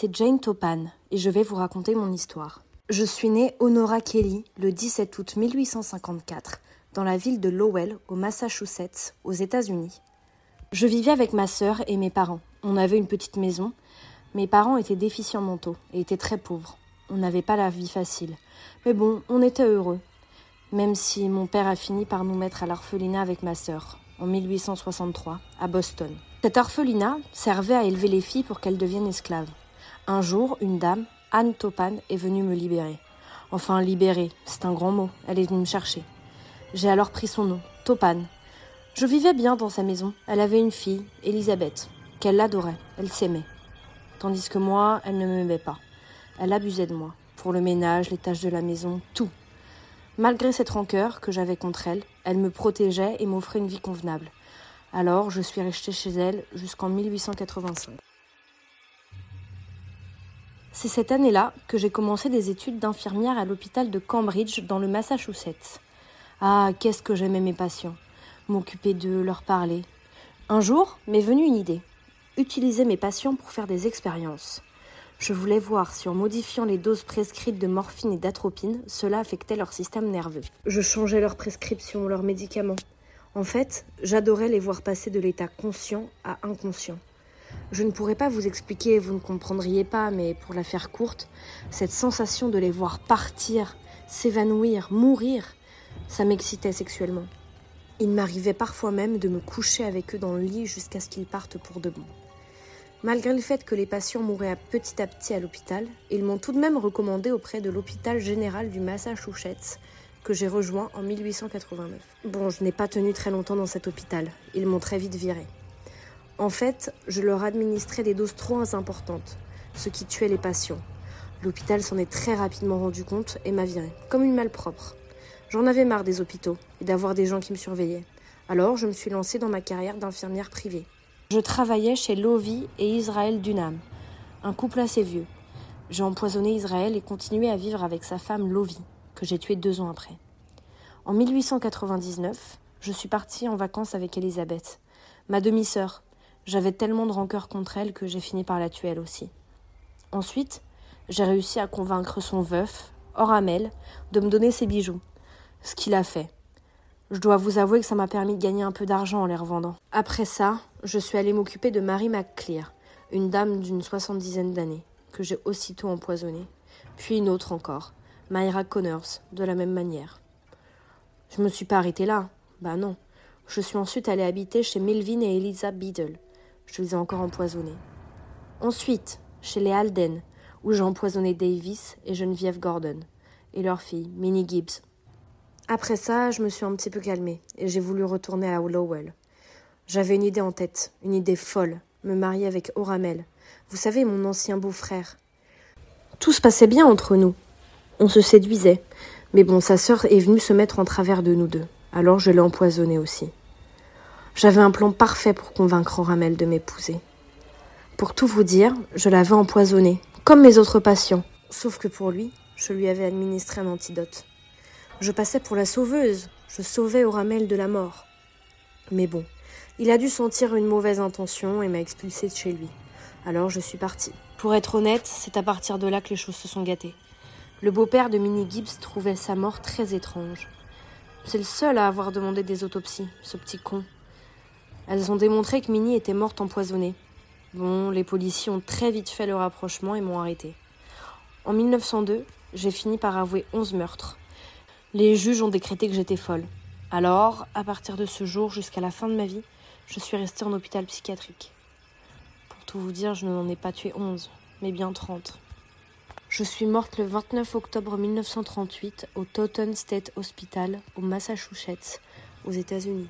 c'est Jane Topan et je vais vous raconter mon histoire. Je suis née Honora Kelly le 17 août 1854 dans la ville de Lowell, au Massachusetts, aux États-Unis. Je vivais avec ma sœur et mes parents. On avait une petite maison. Mes parents étaient déficients mentaux et étaient très pauvres. On n'avait pas la vie facile. Mais bon, on était heureux. Même si mon père a fini par nous mettre à l'orphelinat avec ma sœur, en 1863, à Boston. Cet orphelinat servait à élever les filles pour qu'elles deviennent esclaves. Un jour, une dame, Anne Topan, est venue me libérer. Enfin, libérer, c'est un grand mot. Elle est venue me chercher. J'ai alors pris son nom, Topan. Je vivais bien dans sa maison. Elle avait une fille, Elisabeth, qu'elle adorait, elle s'aimait. Tandis que moi, elle ne m'aimait pas. Elle abusait de moi, pour le ménage, les tâches de la maison, tout. Malgré cette rancœur que j'avais contre elle, elle me protégeait et m'offrait une vie convenable. Alors, je suis restée chez elle jusqu'en 1885. C'est cette année-là que j'ai commencé des études d'infirmière à l'hôpital de Cambridge dans le Massachusetts. Ah, qu'est-ce que j'aimais mes patients. M'occuper d'eux, leur parler. Un jour m'est venue une idée. Utiliser mes patients pour faire des expériences. Je voulais voir si en modifiant les doses prescrites de morphine et d'atropine, cela affectait leur système nerveux. Je changeais leurs prescriptions, leurs médicaments. En fait, j'adorais les voir passer de l'état conscient à inconscient. Je ne pourrais pas vous expliquer, vous ne comprendriez pas, mais pour la faire courte, cette sensation de les voir partir, s'évanouir, mourir, ça m'excitait sexuellement. Il m'arrivait parfois même de me coucher avec eux dans le lit jusqu'à ce qu'ils partent pour de bon. Malgré le fait que les patients mouraient petit à petit à l'hôpital, ils m'ont tout de même recommandé auprès de l'hôpital général du Massachusetts, que j'ai rejoint en 1889. Bon, je n'ai pas tenu très longtemps dans cet hôpital. Ils m'ont très vite viré. En fait, je leur administrais des doses trop importantes, ce qui tuait les patients. L'hôpital s'en est très rapidement rendu compte et m'a viré, comme une malpropre. J'en avais marre des hôpitaux et d'avoir des gens qui me surveillaient. Alors, je me suis lancée dans ma carrière d'infirmière privée. Je travaillais chez Lovi et Israël Dunham, un couple assez vieux. J'ai empoisonné Israël et continué à vivre avec sa femme Lovi que j'ai tué deux ans après. En 1899, je suis partie en vacances avec Elisabeth, ma demi-sœur. J'avais tellement de rancœur contre elle que j'ai fini par la tuer elle aussi. Ensuite, j'ai réussi à convaincre son veuf, Oramel, de me donner ses bijoux, ce qu'il a fait. Je dois vous avouer que ça m'a permis de gagner un peu d'argent en les revendant. Après ça, je suis allée m'occuper de Marie McClear, une dame d'une soixante-dizaine d'années, que j'ai aussitôt empoisonnée, puis une autre encore, Myra Connors, de la même manière. Je me suis pas arrêtée là. Bah non. Je suis ensuite allée habiter chez Melvin et Eliza Beadle. Je les ai encore empoisonnés. Ensuite, chez les Alden, où j'ai empoisonné Davis et Geneviève Gordon, et leur fille, Minnie Gibbs. Après ça, je me suis un petit peu calmée, et j'ai voulu retourner à Lowell. J'avais une idée en tête, une idée folle, me marier avec Oramel. Vous savez, mon ancien beau-frère. Tout se passait bien entre nous. On se séduisait. Mais bon, sa sœur est venue se mettre en travers de nous deux. Alors je l'ai empoisonné aussi. J'avais un plan parfait pour convaincre Oramel de m'épouser. Pour tout vous dire, je l'avais empoisonné, comme mes autres patients. Sauf que pour lui, je lui avais administré un antidote. Je passais pour la sauveuse, je sauvais Oramel de la mort. Mais bon, il a dû sentir une mauvaise intention et m'a expulsé de chez lui. Alors je suis partie. Pour être honnête, c'est à partir de là que les choses se sont gâtées. Le beau-père de Minnie Gibbs trouvait sa mort très étrange. C'est le seul à avoir demandé des autopsies, ce petit con. Elles ont démontré que Minnie était morte empoisonnée. Bon, les policiers ont très vite fait le rapprochement et m'ont arrêté. En 1902, j'ai fini par avouer onze meurtres. Les juges ont décrété que j'étais folle. Alors, à partir de ce jour jusqu'à la fin de ma vie, je suis restée en hôpital psychiatrique. Pour tout vous dire, je n'en ai pas tué onze, mais bien trente. Je suis morte le 29 octobre 1938 au Totten State Hospital, au Massachusetts, aux États-Unis.